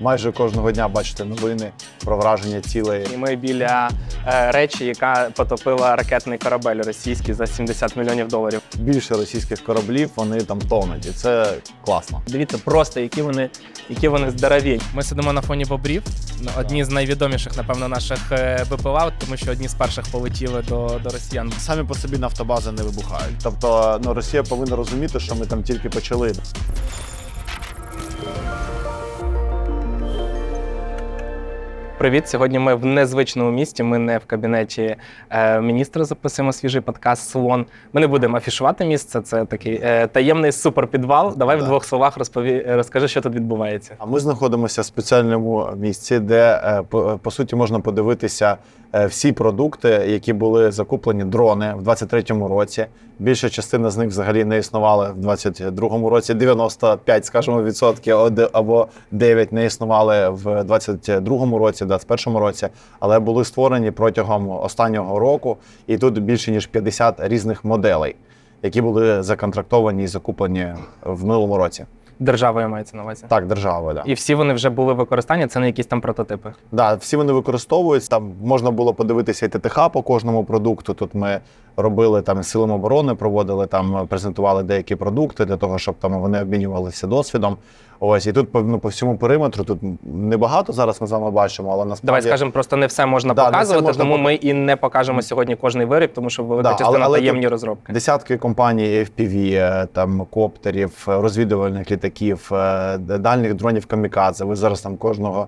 майже кожного дня бачите новини про враження цілей. І ми біля е, речі, яка потопила ракетний корабель російський за 70 мільйонів доларів. Більше російських кораблів вони там тонуть, і це класно. Дивіться, просто які вони, які вони здорові. Ми сидимо на фоні бобрів. Одні з найвідоміших, напевно, наших е, БПЛА, тому що одні з перших полетіли до, до росіян. Самі по собі нафтобази не вибухають. Тобто, ну Росія повинна розуміти, що ми там тільки почали. Привіт! Сьогодні ми в незвичному місті. Ми не в кабінеті е, міністра записуємо свіжий подкаст Слон. Ми не будемо афішувати місце. Це такий е, таємний суперпідвал. Давай Да. в двох словах розпові... розкажи, що тут відбувається. А ми знаходимося в спеціальному місці, де е, по, по суті можна подивитися всі продукти, які були закуплені дрони в 23-му році. Більша частина з них взагалі не існували в 22-му році. 95, скажімо, відсотків або 9 не існували в 22-му році, 21-му році, але були створені протягом останнього року. І тут більше ніж 50 різних моделей, які були законтрактовані і закуплені в минулому році. Державою мається на увазі. Так, державою, да. І всі вони вже були в використанні, це не якісь там прототипи. Да, всі вони використовуються. Там можна було подивитися і ТТХ по кожному продукту. Тут ми робили там силами оборони, проводили там, презентували деякі продукти для того, щоб там вони обмінювалися досвідом. Ось і тут ну, по всьому периметру тут небагато зараз ми з вами бачимо, але насправді Давай скажемо, просто не все можна Да, не все показувати, можна тому ми і не покажемо сьогодні кожний виріб, тому що велика Да, частина але таємні тут розробки. Десятки компаній FPV, е, там коптерів, е, розвідувальних літаків, е, д- дальніх дронів камікадзе. Ви зараз там кожного,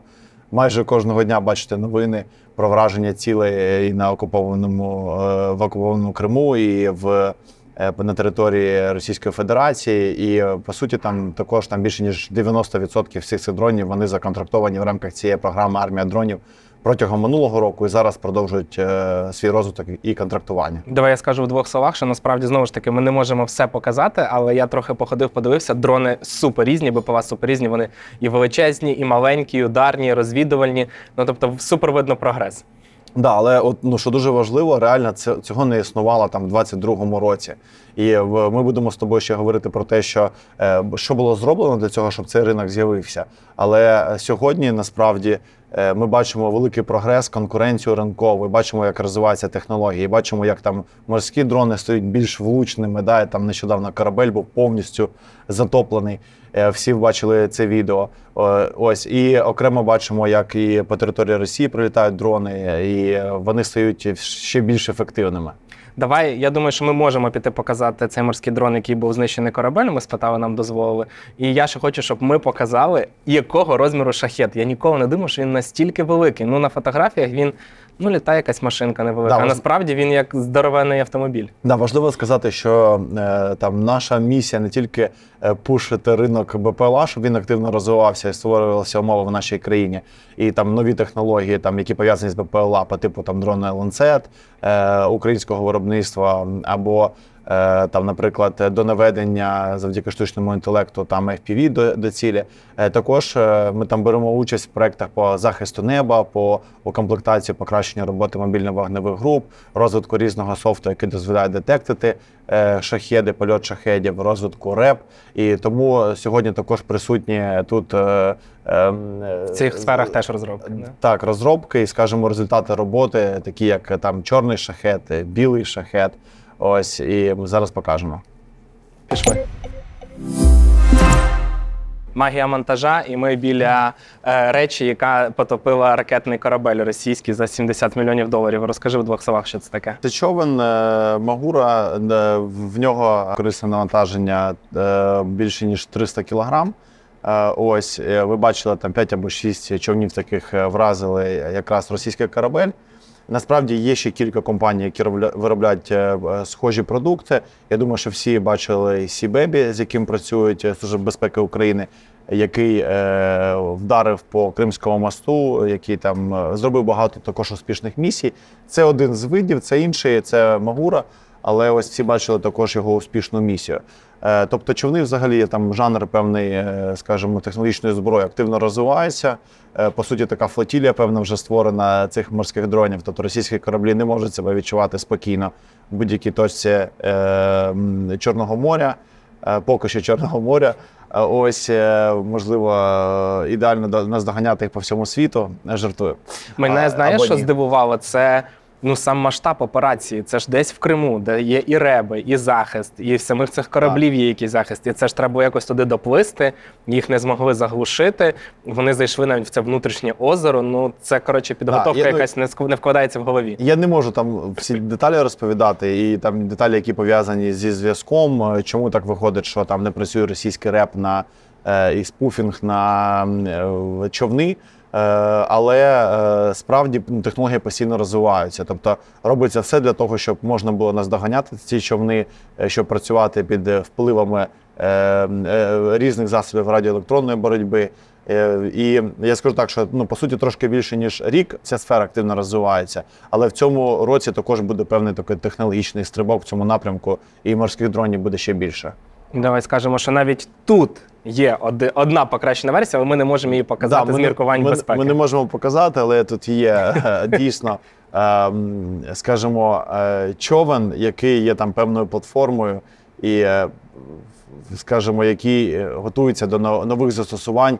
майже кожного дня бачите новини про враження цілей і на окупованому е, в окупованому Криму і в. е, На території Російської Федерації, і е, по суті, там також там більше ніж 90% всіх цих дронів вони законтрактовані в рамках цієї програми армія дронів протягом минулого року і зараз продовжують е, свій розвиток і контрактування. Давай я скажу в двох словах, що насправді знову ж таки ми не можемо все показати, але я трохи походив, подивився. Дрони супер різні, БПЛА супер різні. Вони і величезні, і маленькі, і ударні, і розвідувальні. Ну тобто, супер видно прогрес. Да, але от ну що дуже важливо, реально це цього не існувало там в 22-му році. І в- ми будемо з тобою ще говорити про те, що е, що було зроблено для цього, щоб цей ринок з'явився. Але е, сьогодні насправді ми бачимо великий прогрес, конкуренцію ринкову, бачимо, як розвиваються технології, бачимо, як там морські дрони стають більш влучними. Да, там нещодавно корабель був повністю затоплений. Е, Всі бачили це відео. Е, Ось і окремо бачимо, як і по території Росії прилітають дрони, і вони стають ще більш ефективними. Давай, я думаю, що ми можемо піти показати цей морський дрон, який був знищений корабель. Ми спитали, нам дозволили. І я ще хочу, щоб ми показали, якого розміру шахет. Я ніколи не думав, що він настільки великий. Ну на фотографіях він ну літає якась машинка невелика. Да, а важ- насправді він як здоровенний автомобіль. Да, важливо сказати, що е, там наша місія не тільки е, пушити ринок БПЛА, щоб він активно розвивався і створювалися умови в нашій країні, і там нові технології, там які пов'язані з БПЛА, по типу там дрона ланцет е, українського виробництва або. Е, Там, наприклад, до наведення завдяки штучному інтелекту там FPV до, до цілі. Е, Також е, ми там беремо участь в проектах по захисту неба, по укомплектації, покращенню роботи мобільно-вогневих груп, розвитку різного софту, який дозволяє детектити шахеди, польот шахедів, розвитку РЕП. І тому сьогодні також присутні тут ем, В цих сферах теж розробки. так, розробки і, скажімо, результати роботи, такі як там чорний шахет, білий шахет. Ось і зараз покажемо. Пішли. Магія монтажа, і ми біля е, речі, яка потопила ракетний корабель російський за 70 мільйонів доларів. Розкажи в двох словах, що це таке. Це човен е, Магура, е, в нього корисне навантаження е, більше ніж 300 кілограм. Е, Ось е, ви бачили там 5 або 6 човнів таких е, вразили якраз російський корабель. Насправді є ще кілька компаній, які робля- виробляють е, е, схожі продукти. Я думаю, що всі бачили Сібебі, з яким працюють е, Служба безпеки України, який вдарив по Кримському мосту, який там зробив багато також успішних місій. Це один з видів, це інший, це Магура. Але ось всі бачили також його успішну місію. Е, Тобто, човни взагалі там жанр певний, е, скажімо, технологічної зброї активно розвивається. Е, По суті, така флотілія, певна, вже створена цих морських дронів. Тобто російські кораблі не можуть себе відчувати спокійно в будь-якій точці Чорного моря, поки що Чорного моря. Ось, можливо, ідеально наздоганяти їх по всьому світу. Не жартую. Мене знаєш, що ні. здивувало? Це ну сам масштаб операції. Це ж десь в Криму, де є і реби, і захист, і в самих цих кораблів є якийсь захист. І це ж треба якось туди доплисти. Їх не змогли заглушити. Вони зайшли навіть в це внутрішнє озеро. Ну це коротше підготовка, я, ну, якась не ск- не вкладається в голові. Я не можу там всі деталі розповідати, і там деталі, які пов'язані зі зв'язком. е, Чому так виходить, що там не працює російський реп на е, і спуфінг на е, човни. Е, але е, справді ну, технології постійно розвиваються. Тобто робиться все для того, щоб можна було наздоганяти ці човни, е, щоб працювати під впливами різних засобів радіоелектронної боротьби. І я скажу так, що ну по суті трошки більше ніж рік ця сфера активно розвивається, але в цьому році також буде певний такий технологічний стрибок в цьому напрямку, і морських дронів буде ще більше. Давай скажемо, що навіть тут є оди- одна покращена версія, але ми не можемо її показати Да, з міркувань ми, безпеки. ми не можемо показати, але тут є е, дійсно, е, м, скажімо, е, човен, який є там певною платформою, і, е, скажімо, який е, готується до но- нових застосувань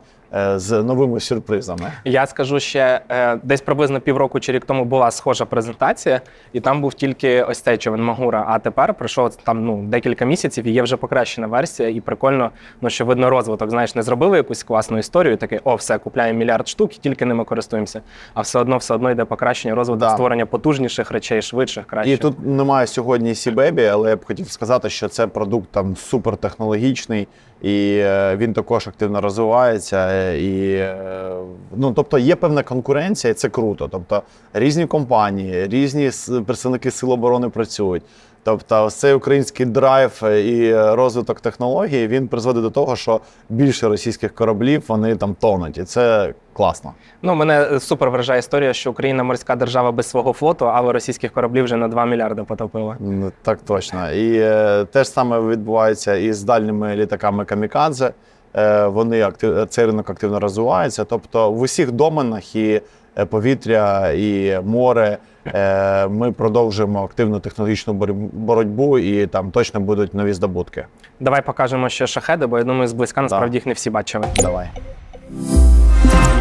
з новими сюрпризами. Я скажу ще е, десь приблизно півроку чи рік тому була схожа презентація, і там був тільки ось цей човен Магура. А тепер пройшло там ну декілька місяців, і є вже покращена версія, і прикольно, ну що видно розвиток. Знаєш, не зробили якусь класну історію, такий о, все купляємо мільярд штук, і тільки ними користуємося. А все одно, все одно йде покращення, розвиток, Да. створення потужніших речей, швидших, кращих. І тут немає сьогодні Сібебі, але я б хотів сказати, що це продукт там супертехнологічний, і е, він також активно розвивається. е, І, е, ну, тобто є певна конкуренція, і це круто. Тобто різні компанії, різні представники Сил оборони працюють. Тобто, ось цей український драйв е, і е, розвиток технологій він призводить до того, що більше російських кораблів вони там тонуть, і це класно. Ну, мене е, супер вражає історія, що Україна морська держава без свого флоту, але російських кораблів вже на 2 мільярди потопила. Ну, Так точно. І е, те ж саме відбувається і з дальніми літаками Камікадзе. Вони актив, цей ринок активно розвивається. Тобто в усіх доменах і повітря, і море. е, Ми продовжуємо активну технологічну боротьбу, і там точно будуть нові здобутки. Давай покажемо ще шахеди, бо я думаю, зблизька насправді їх не всі бачили. Давай.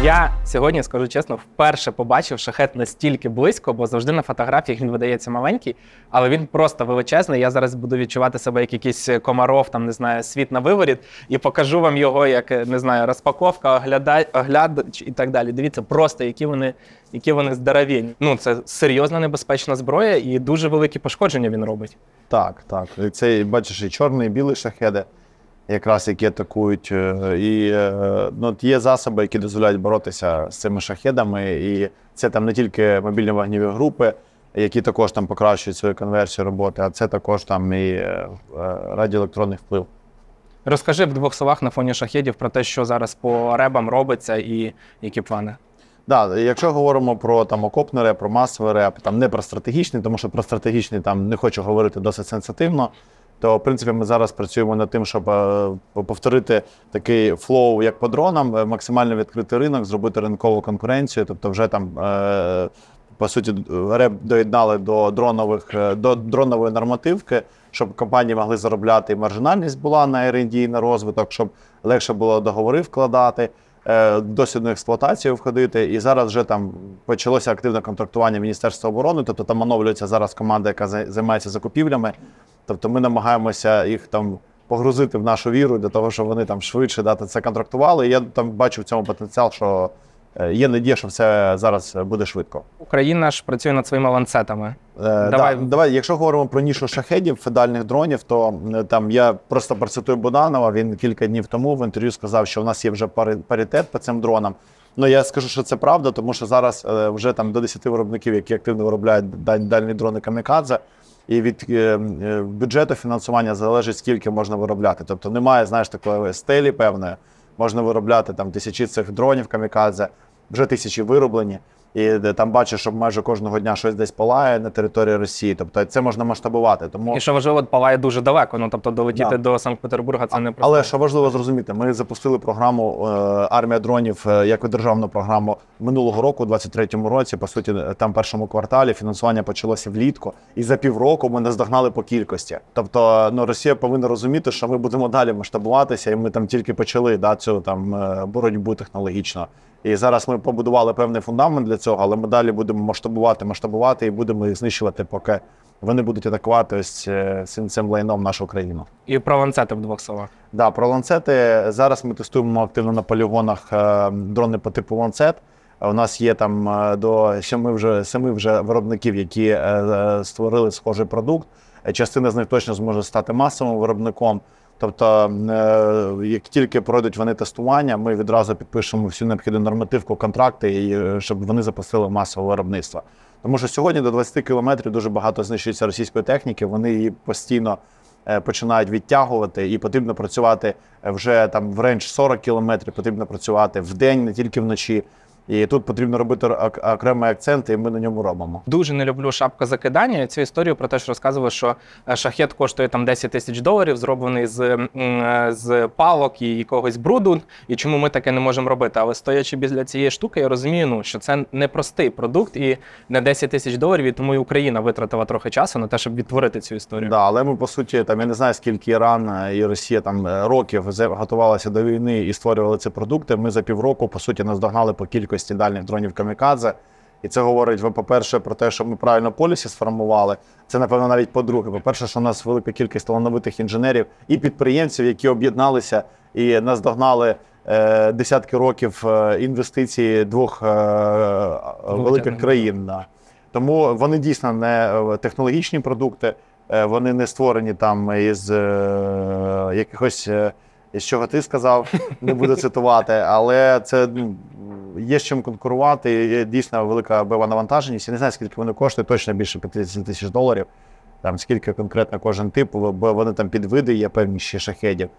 Я сьогодні скажу чесно, вперше побачив шахет настільки близько, бо завжди на фотографіях він видається маленький, але він просто величезний. Я зараз буду відчувати себе як якийсь комаров, там не знаю, світ на виворіт, і покажу вам його як не знаю, розпаковка, огляда... оглядач і так далі. Дивіться, просто які вони, які вони здоровенні. Ну це серйозна небезпечна зброя, і дуже великі пошкодження він робить. Так, так. Це бачиш і чорний, і білий шахеди, якраз які атакують. е, І е, ну, є засоби, які дозволяють боротися з цими шахедами. І це там не тільки мобільні вогневі групи, які також там покращують свою конверсію роботи, а це також там і е, радіоелектронний вплив. Розкажи в двох словах на фоні шахедів про те, що зараз по РЕБам робиться і які плани. Да, якщо говоримо про там окопний РЕБ, про масовий РЕБ, там не про стратегічний, тому що про стратегічний там не хочу говорити досить sensitive но. То в принципі ми зараз працюємо над тим, щоб е, повторити такий flow, як по дронам, е, максимально відкритий ринок, зробити ринкову конкуренцію. Тобто, вже там е, по суті РЕБ доєднали до дронових до дронової нормативки, щоб компанії могли заробляти і маржинальність була на R&D, на розвиток, щоб легше було договори вкладати досвідну експлуатацію входити. І зараз вже там почалося активне контрактування Міністерства оборони. Тобто там оновлюється зараз команда, яка займається закупівлями. Тобто ми намагаємося їх там погрузити в нашу віру для того, щоб вони там швидше дати це контрактували. І я там бачу в цьому потенціал, що е, є надія, що все зараз буде швидко. Україна ж працює над своїми ланцетами. Е, Давай. давай. Да, давай, якщо говоримо про нішу шахедів, федальних дронів, то там я просто процитую Буданова. Він кілька днів тому в інтерв'ю сказав, що в нас є вже пари- паритет по цим дронам. Ну я скажу, що це правда, тому що зараз е, вже там до 10 виробників, які активно виробляють даль- дальні дрони камікадзе. І від е, е, бюджету фінансування залежить, скільки можна виробляти. Тобто немає, знаєш, такої стелі певної. Можна виробляти там тисячі цих дронів камікадзе, вже тисячі вироблені. І там бачиш, що майже кожного дня щось десь палає на території Росії. Тобто це можна масштабувати. Тому І що важливо, палає дуже далеко. Ну тобто долетіти Да. до Санкт-Петербурга це не просто. Але що важливо зрозуміти, ми запустили програму е, Армія дронів е, як державну програму минулого року, у 23-му році. По суті, там першому кварталі фінансування почалося влітку, і за півроку ми наздогнали по кількості. Тобто, ну Росія повинна розуміти, що ми будемо далі масштабуватися, і ми там тільки почали да, цю там е, боротьбу технологічно. І зараз ми побудували певний фундамент для цього, але ми далі будемо масштабувати, масштабувати і будемо їх знищувати, поки вони будуть атакувати ось е, цим, цим лайном нашу країну. І про ланцети в двох словах. Да, про ланцети зараз ми тестуємо активно на полігонах е, дрони по типу ланцет. У нас є там е, до семи вже семи вже виробників, які створили схожий продукт. Частина з них точно зможе стати масовим виробником. Тобто, е, як тільки пройдуть вони тестування, ми відразу підпишемо всю необхідну нормативку, контракти, і, е, щоб вони запустили масове виробництво. Тому що сьогодні до 20 кілометрів дуже багато знищується російської техніки. Вони її постійно е, починають відтягувати, і потрібно працювати вже там в рейндж 40 кілометрів, потрібно працювати в день, не тільки вночі. І тут потрібно робити ок- окремий акцент, і ми на ньому робимо. Дуже не люблю шапка закидання. Цю історію про те, що розказував, що е, шахет коштує там 10 тисяч доларів, зроблений з, е, з палок і якогось бруду. І чому ми таке не можемо робити? Але стоячи біля цієї штуки, я розумію, ну що це непростий продукт і не 10 тисяч доларів. І тому і Україна витратила трохи часу на те, щоб відтворити цю історію. Да, але ми по суті там я не знаю скільки Іран і Росія там е, років готувалися до війни і створювали ці продукти. Ми за півроку по суті наздогнали по кількості дальніх дронів камікадзе. І це говорить, по-перше, про те, що ми правильно полісі сформували. Це, напевно, навіть по-друге. По-перше, що у нас велика кількість талановитих інженерів і підприємців, які об'єдналися і наздогнали е, десятки років е, інвестицій двох е, великих країн. Да. Тому вони дійсно не е, технологічні продукти, е, вони не створені там із е, якихось, із чого ти сказав, не буду цитувати, але це ну, є з чим конкурувати. Є дійсно велика бойова навантаженість. Я не знаю, скільки вони коштують, точно більше 50 тисяч доларів. Там скільки конкретно кожен тип, бо вони там підвиди є певні ще шахедів.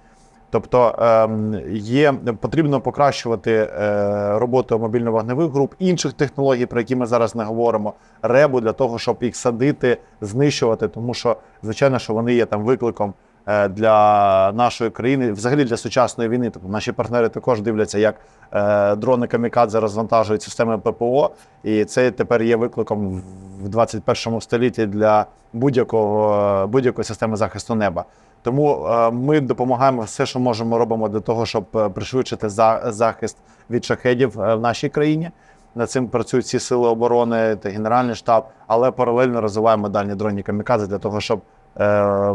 Тобто ем, є потрібно покращувати е, роботу мобільно-вогневих груп, інших технологій, про які ми зараз не говоримо, ребу для того, щоб їх садити, знищувати, тому що звичайно, що вони є там викликом для нашої країни, взагалі для сучасної війни. Тобто наші партнери також дивляться, як е, дрони камікадзе розвантажують системи ППО, і це тепер є викликом в 21 столітті для будь-якого будь-якої системи захисту неба. Тому е, ми допомагаємо все, що можемо, робимо для того, щоб е, пришвидшити за, захист від шахедів е, в нашій країні. Над цим працюють всі сили оборони та Генеральний штаб, але паралельно розвиваємо дальні дронні камікадзе для того, щоб е,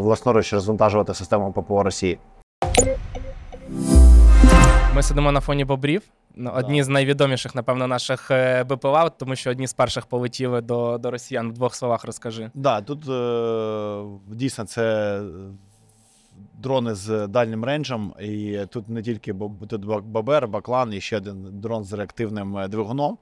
власноруч розвантажувати систему ППО Росії. Ми сидимо на фоні бобрів. Ну, Одні з найвідоміших, напевно, наших е, БПЛА, тому що одні з перших полетіли до, до росіян. В двох словах розкажи. Да, тут е, дійсно це дрони з дальнім рейнджем, і тут не тільки тут Бабер, Баклан і ще один дрон з реактивним е, двигуном.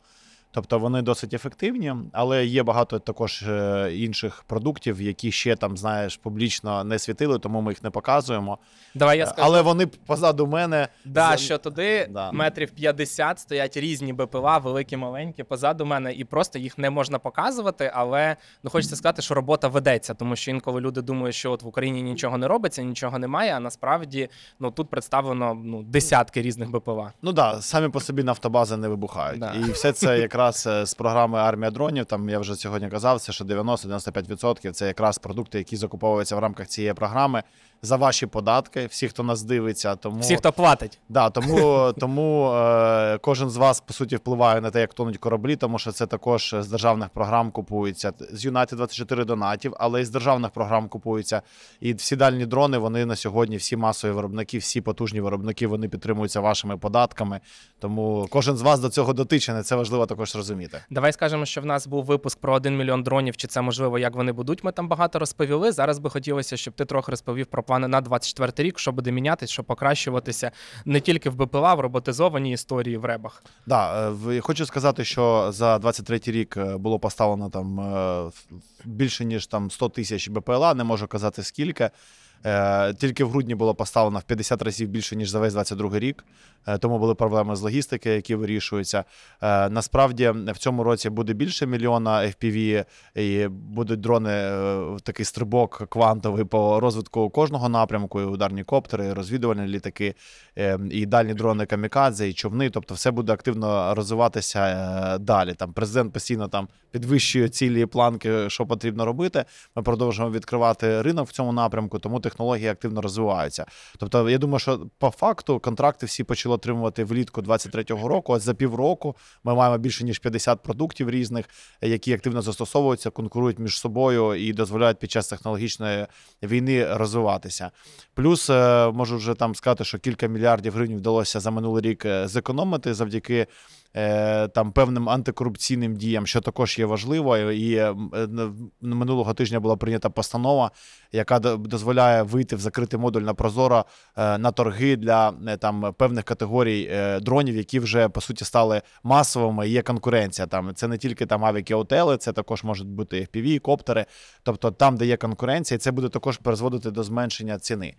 Тобто вони досить ефективні, але є багато також е, інших продуктів, які ще там, знаєш, публічно не світили, тому ми їх не показуємо. Давай я скажу. Але вони позаду мене. Да, за- що туди Да. метрів 50 стоять різні БПЛА, великі, маленькі, позаду мене, і просто їх не можна показувати. Але ну хочеться сказати, що робота ведеться, тому що інколи люди думають, що от в Україні нічого не робиться, нічого немає. А насправді ну тут представлено ну десятки різних БПЛА. Ну так, да, самі по собі нафтобази не вибухають. Да. І все це якраз е, з програми Армія дронів. Там я вже сьогодні казав, це що 90-95% це якраз продукти, які закуповуються в рамках цієї програми за ваші податки. Всі, хто нас дивиться, тому Всі, хто платить. Да, тому, тому е, кожен з вас по суті впливає на те, як тонуть кораблі, тому що це також з державних програм купується. З United 24 донатів, але і з державних програм купуються. І всі дальні дрони, вони на сьогодні, всі масові виробники, всі потужні виробники, вони підтримуються вашими податками. Тому кожен з вас до цього дотичений. Це важливо також розуміти. Давай скажемо, що в нас був випуск про 1 мільйон дронів. Чи це можливо, як вони будуть? Ми там багато розповіли. Зараз би хотілося, щоб ти трохи розповів про плани на 24 рік, що буде мінятись, що покращуватися не тільки в БПЛА, в роботизованій історії в ребах. Да, е, хочу сказати, що за 23 рік е, було поставлено там е, більше ніж там 100 тисяч БПЛА, не можу казати скільки. Е, Тільки в грудні було поставлено в 50 разів більше, ніж за весь 22 рік. Е, Тому були проблеми з логістики, які вирішуються. Е, Насправді в цьому році буде більше мільйона FPV, і будуть дрони такий стрибок квантовий по розвитку кожного напрямку, і ударні коптери, і розвідувальні літаки, і дальні дрони камікадзе, і човни. Тобто, все буде активно розвиватися далі. Там президент постійно там підвищує цілі планки, що потрібно робити. Ми продовжуємо відкривати ринок в цьому напрямку, тому технології активно розвиваються. Тобто, я думаю, що по факту контракти всі почали отримувати влітку 23-го року. Ось за півроку ми маємо більше ніж 50 продуктів різних, які активно застосовуються, конкурують між собою і дозволяють під час технологічної війни розвиватися. Плюс е, можу вже там сказати, що кілька мільярдів гривень вдалося за минулий рік е, зекономити завдяки. Е, Там певним антикорупційним діям, що також є важливо, і е, е, минулого тижня була прийнята постанова, яка дозволяє вийти в закритий модуль на Прозоро на торги для там певних категорій дронів, які вже по суті стали масовими. Є конкуренція. Там це не тільки там авіки отели, це також можуть бути FPV, коптери. Тобто там, де є конкуренція, і це буде також призводити до зменшення ціни.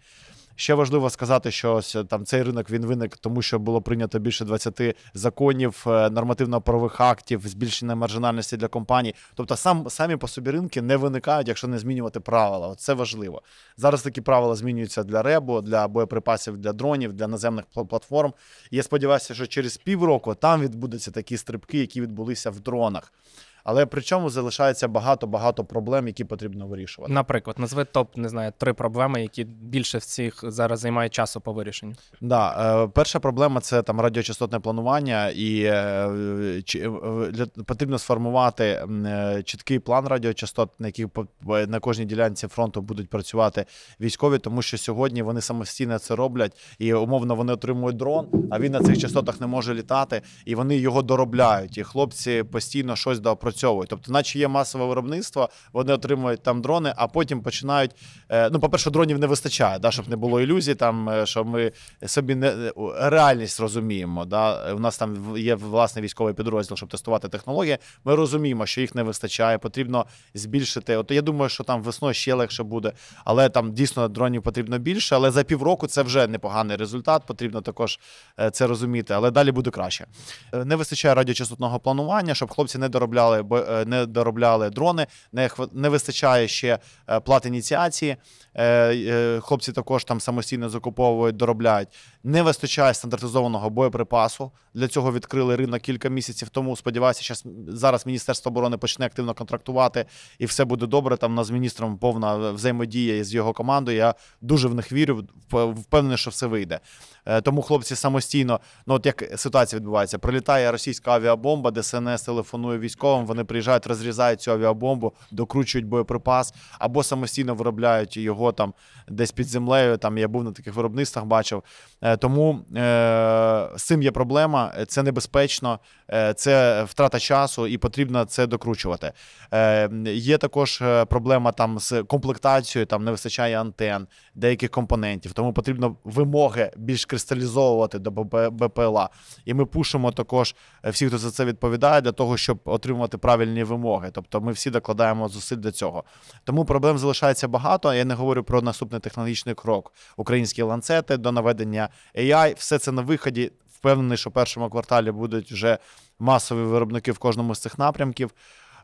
Ще важливо сказати, що ось е, там цей ринок він виник, тому що було прийнято більше 20 законів, е, нормативно-правових актів, збільшення маржинальності для компаній. Тобто, сам самі по собі ринки не виникають, якщо не змінювати правила. Це важливо. Зараз такі правила змінюються для ребу, для боєприпасів, для дронів, для наземних платформ. І я сподіваюся, що через півроку там відбудуться такі стрибки, які відбулися в дронах. Але при чому залишається багато-багато проблем, які потрібно вирішувати. Наприклад, назви топ, не знаю, три проблеми, які більше всіх зараз займають часу по вирішенню. Да, е, перша проблема це там радіочастотне планування, і е, чи- е, потрібно сформувати е, чіткий план радіочастот, на яких на кожній ділянці фронту будуть працювати військові, тому що сьогодні вони самостійно це роблять, і умовно вони отримують дрон, а він на цих частотах не може літати, і вони його доробляють. І хлопці постійно щось доопрацьовують. Тобто, наче є масове виробництво, вони отримують там дрони, а потім починають. е, Ну, по-перше, дронів не вистачає, да, щоб не було ілюзій, там е, що ми собі не е, реальність розуміємо. Да? У нас там є власний військовий підрозділ, щоб тестувати технології. Ми розуміємо, що їх не вистачає, потрібно збільшити. От я думаю, що там весною ще легше буде, але там дійсно дронів потрібно більше. Але за півроку це вже непоганий результат. Потрібно також це розуміти. Але далі буде краще. Не вистачає радіочастотного планування, щоб хлопці не доробляли не доробляли дрони. Не не вистачає ще е, плат ініціації. Е, е, Хлопці також там самостійно закуповують, доробляють. Не вистачає стандартизованого боєприпасу. Для цього відкрили ринок кілька місяців тому. Сподіваюся, щас, зараз Міністерство оборони почне активно контрактувати, і все буде добре. Там нас з міністром повна взаємодія з його командою. Я дуже в них вірю, вп- впевнений, що все вийде. Е, Тому хлопці самостійно, ну от як ситуація відбувається, прилітає російська авіабомба, ДСНС телефонує військовим, вони приїжджають, розрізають цю авіабомбу, докручують боєприпас, або самостійно виробляють його там десь під землею. Там я був на таких виробництвах, бачив. Е, Тому е, з цим є проблема, це небезпечно, це втрата часу і потрібно це докручувати. Е, Є також е, проблема там з комплектацією, там не вистачає антен, деяких компонентів, тому потрібно вимоги більш кристалізовувати до БПЛА. І ми пушимо також е, всіх, хто за це відповідає, для того, щоб отримувати правильні вимоги. Тобто ми всі докладаємо зусиль для цього. Тому проблем залишається багато. Я не говорю про наступний технологічний крок. Українські ланцети до наведення AI, все це на виході. Впевнений, що в першому кварталі будуть вже масові виробники в кожному з цих напрямків.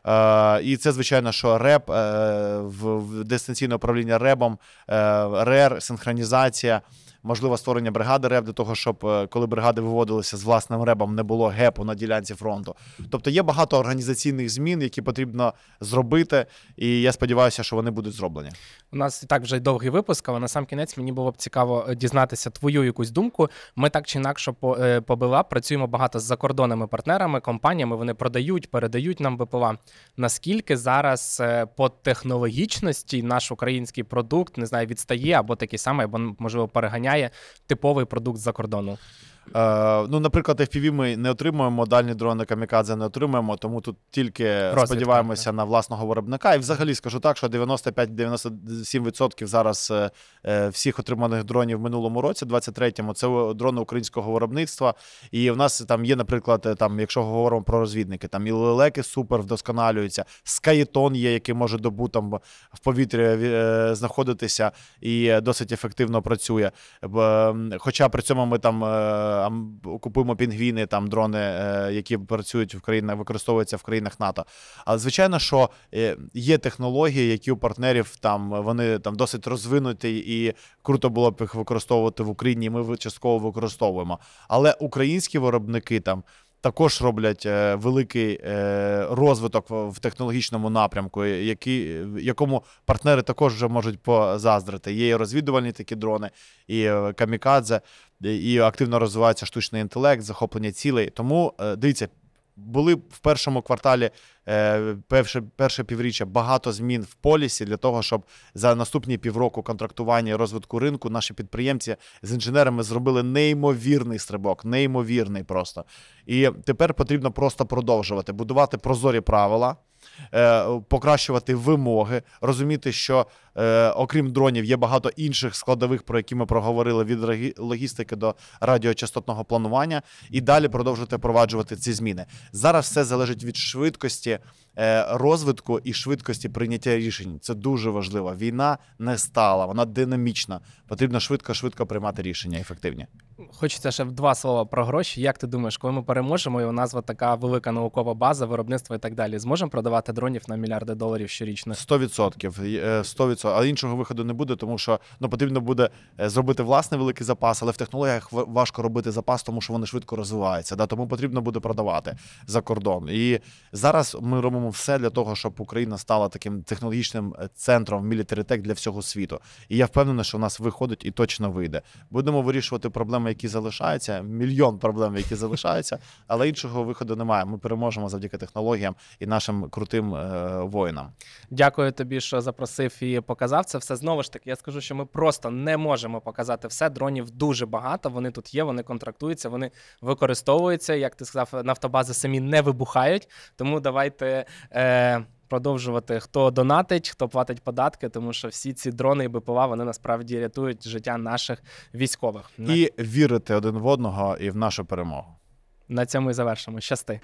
Е, і це, звичайно, що РЕП, е, в, в дистанційне управління РЕБом, е, РЕР, синхронізація, можливо, створення бригади РЕБ для того, щоб е, коли бригади виводилися з власним РЕБом, не було гепу на ділянці фронту. Тобто є багато організаційних змін, які потрібно зробити, і я сподіваюся, що вони будуть зроблені. У нас і так вже довгий випуск, але на сам кінець мені було б цікаво е, дізнатися твою якусь думку. Ми так чи інакше по, е, працюємо багато з закордонними партнерами, компаніями. Вони продають, передають нам БПЛА. Наскільки зараз по технологічності наш український продукт не знаю, відстає або такий самий, або можливо переганяє типовий продукт з-за кордону? Е, ну, наприклад, FPV ми не отримуємо, дальні дрони камікадзе не отримуємо, тому тут тільки Розвідка, сподіваємося на власного виробника. І взагалі скажу так, що 95-97% зараз е, е, всіх отриманих дронів в минулому році, 23-му, це дрони українського виробництва. І в нас там є, наприклад, там, якщо говоримо про розвідники, там і лелеки супер вдосконалюються, скаєтон є, який може добу там в повітрі е, знаходитися і досить ефективно працює. Хоча при цьому ми там е, ам, купуємо пінгвіни, там дрони, е, які працюють в країнах, використовуються в країнах НАТО. Але звичайно, що е, є технології, які у партнерів там вони там досить розвинуті, і круто було б їх використовувати в Україні. Ми частково використовуємо. Але українські виробники там. Також роблять е, великий е, розвиток в, в технологічному напрямку, який, якому партнери також вже можуть позаздрити. Є і розвідувальні такі дрони, і е, камікадзе, і активно розвивається штучний інтелект, захоплення цілей. Тому е, дивіться, були в першому кварталі е, перше, перше півріччя багато змін в полісі для того, щоб за наступні півроку контрактування і розвитку ринку наші підприємці з інженерами зробили неймовірний стрибок, неймовірний просто. І тепер потрібно просто продовжувати будувати прозорі правила. Е, Покращувати вимоги, розуміти, що е, окрім дронів є багато інших складових, про які ми проговорили від логістики до радіочастотного планування, і далі продовжувати впроваджувати ці зміни. Зараз все залежить від швидкості е, розвитку і швидкості прийняття рішень. Це дуже важливо. Війна не стала, вона динамічна. Потрібно швидко-швидко приймати рішення ефективні. Хочеться ще два слова про гроші. Як ти думаєш, коли ми переможемо, і у нас така велика наукова база, виробництво і так далі, зможемо продавати дронів на мільярди доларів щорічно? 100%. е, 100%. Але іншого виходу не буде, тому що ну, потрібно буде е, зробити власний великий запас, але в технологіях важко робити запас, тому що вони швидко розвиваються. Да? Тому потрібно буде продавати за кордон. І зараз ми робимо все для того, щоб Україна стала таким технологічним е, центром мілітарітек для всього світу. І я впевнений, що в нас виходить і точно вийде. Будемо вирішувати проблеми, які залишаються. Мільйон проблем, які залишаються, але іншого виходу немає. Ми переможемо завдяки технологіям і нашим крутим е, воїнам. Дякую тобі, що запросив і показав це все. Знову ж таки, я скажу, що ми просто не можемо показати все. Дронів дуже багато. Вони тут є, вони контрактуються, вони використовуються. Як ти сказав, нафтобази самі не вибухають. Тому давайте. Е- Продовжувати, хто донатить, хто платить податки, тому що всі ці дрони і БПЛА вони насправді рятують життя наших військових. І вірити один в одного і в нашу перемогу. на цьому і завершимо. Щасти.